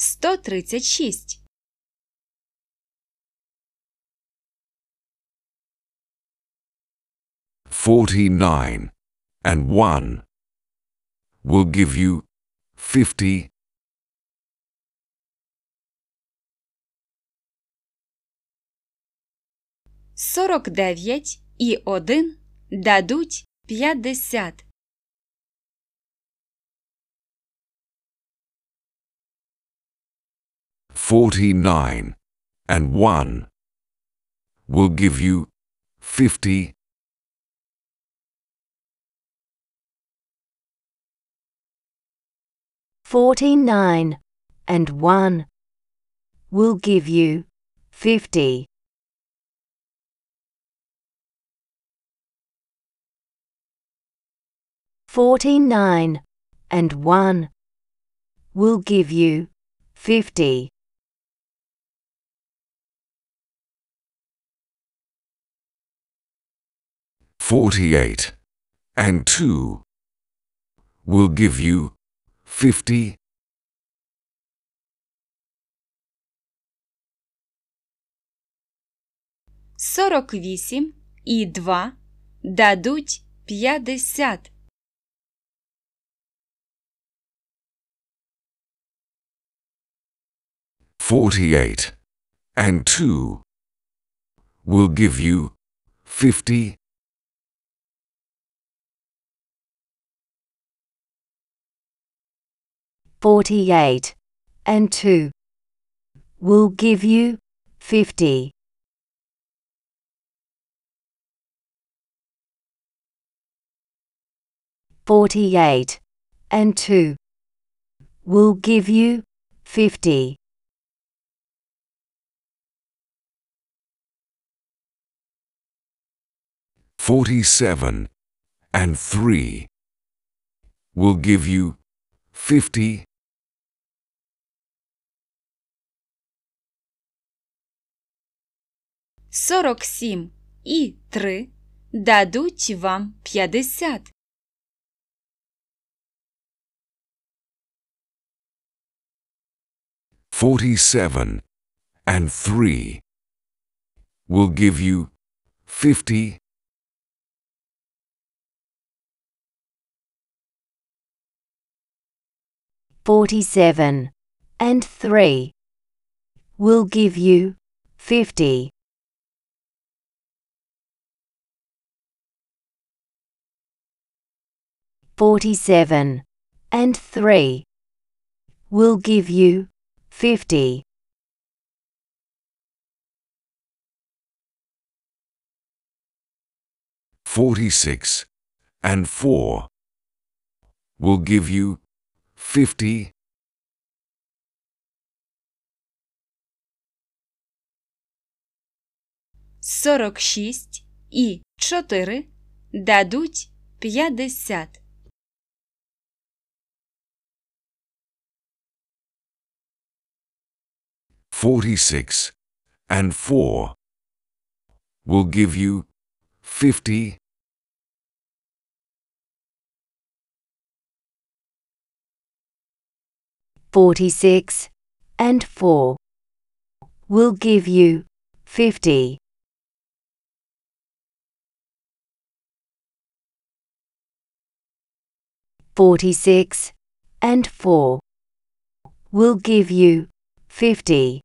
136. Forty-nine and one will give you fifty. Сорок дев'ять і один дадуть п'ятдесят. Forty-nine and one will give you fifty. Forty-nine and one will give you fifty. Forty-nine and one will give you fifty. Forty-eight and two will give you fifty. Сорок вісім і два дадуть п'ятдесят. Forty-eight and two will give you fifty. Forty-eight and two will give you fifty. Forty-eight and two will give you fifty. Forty-seven and three will give you fifty. Сорок сім і три дадуть вам п'ятдесят. Forty-seven and three will give you fifty. Forty-seven and three will give you fifty. Forty-seven and three will give you fifty. Forty-six and four will give you fifty. Сорок шість і чотири дадуть п'ятдесят. Forty-six and four will give you fifty. Forty-six and four will give you fifty. Forty-six and four will give you fifty.